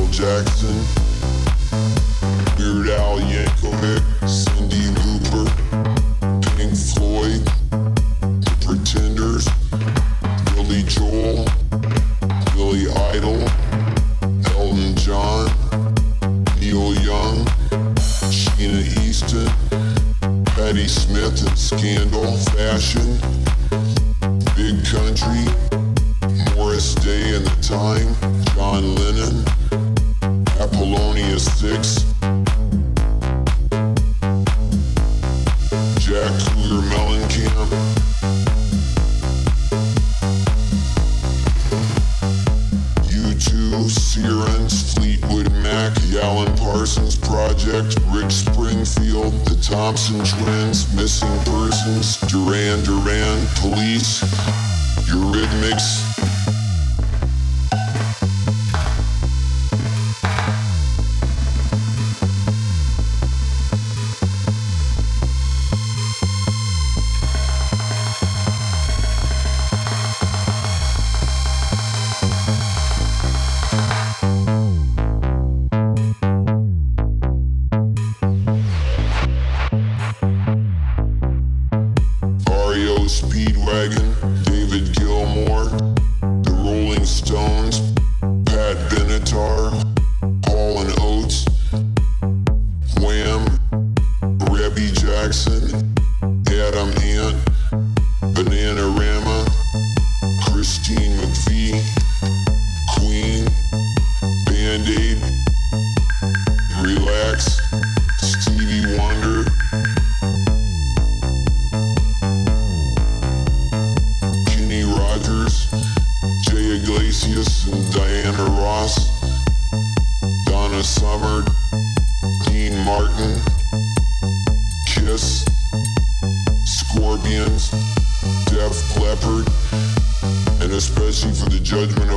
Michael Jackson, Weird Al Yankovic, Cindy judgment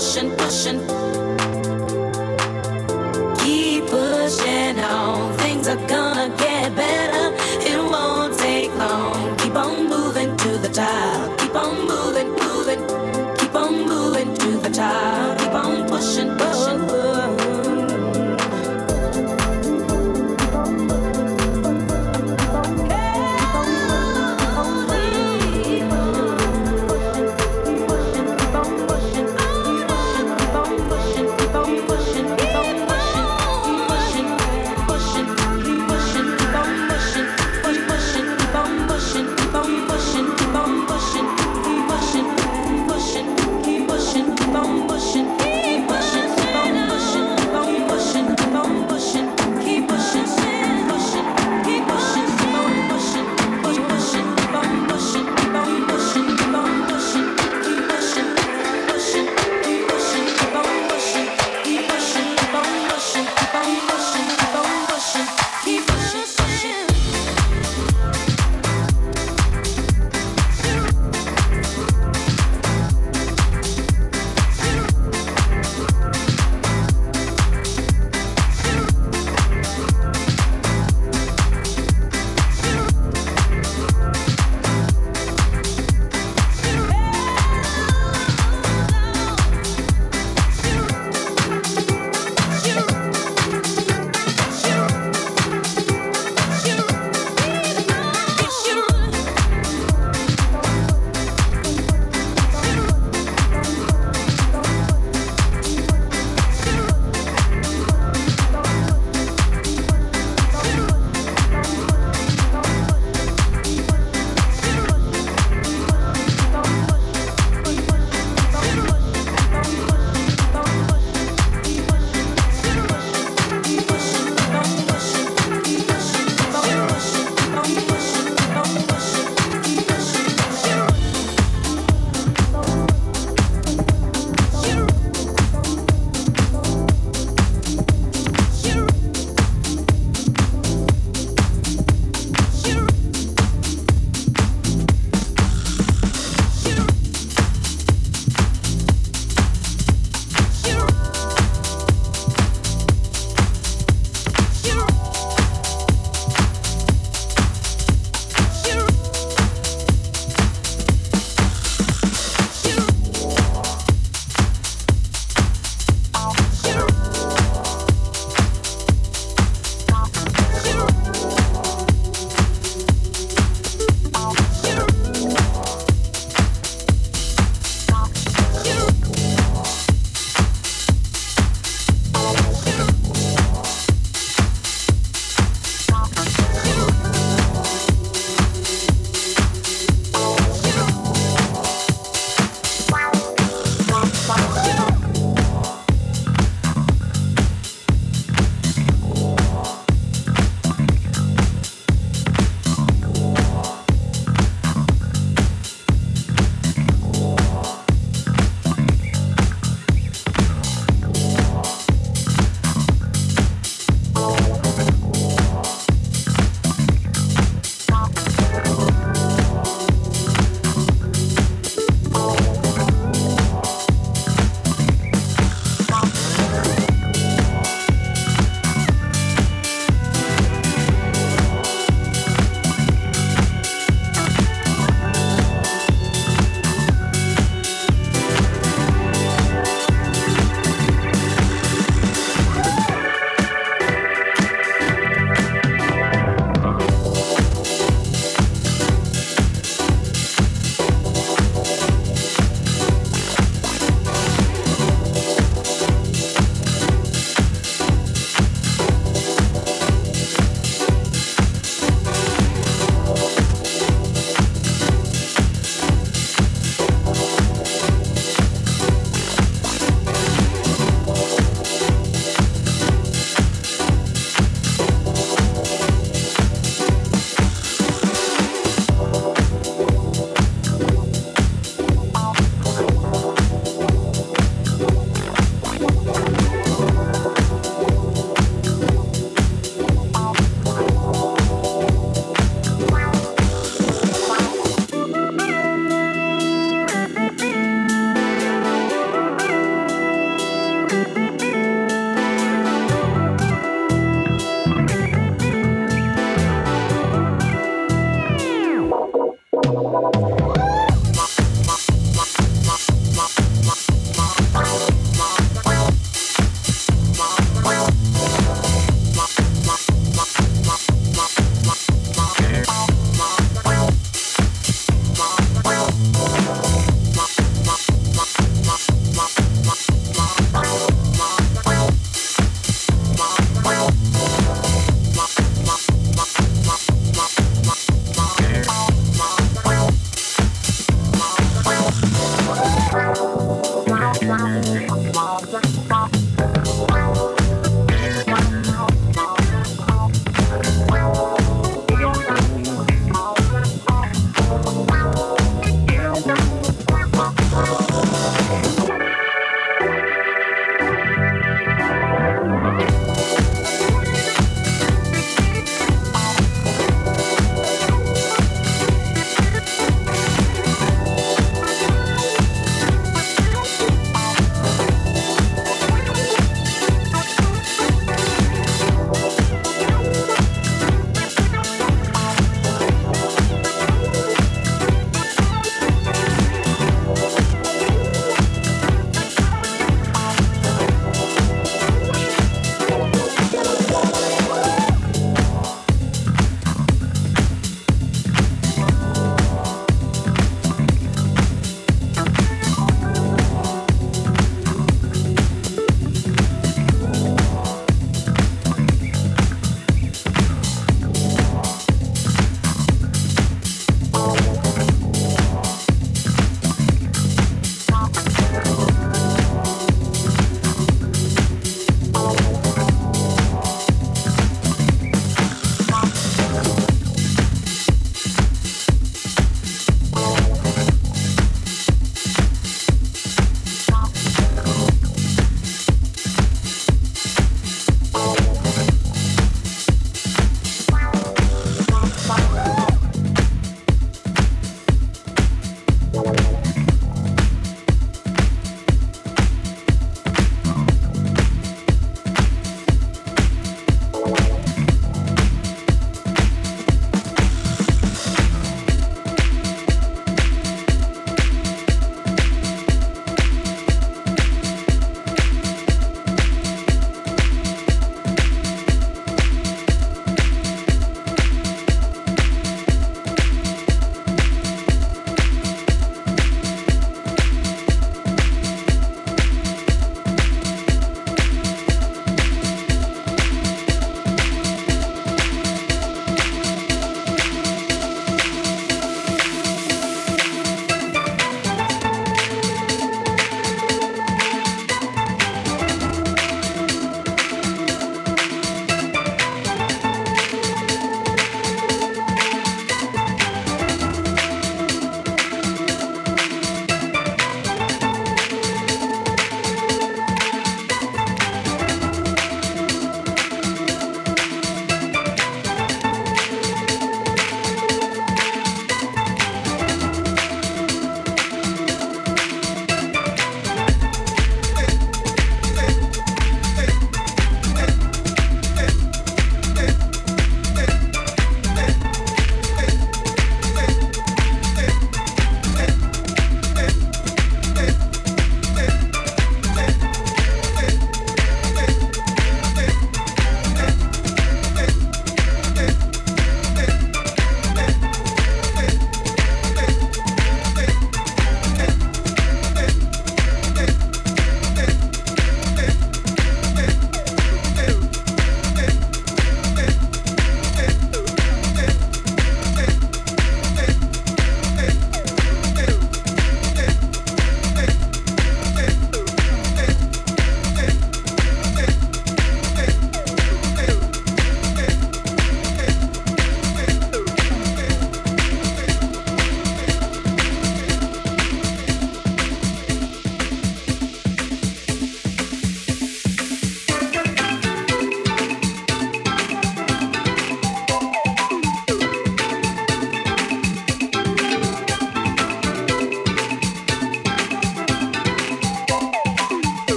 pushing, pushing.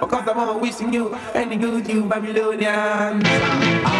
Because I'm wishing you and the good you Babylonians.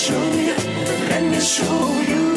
Show you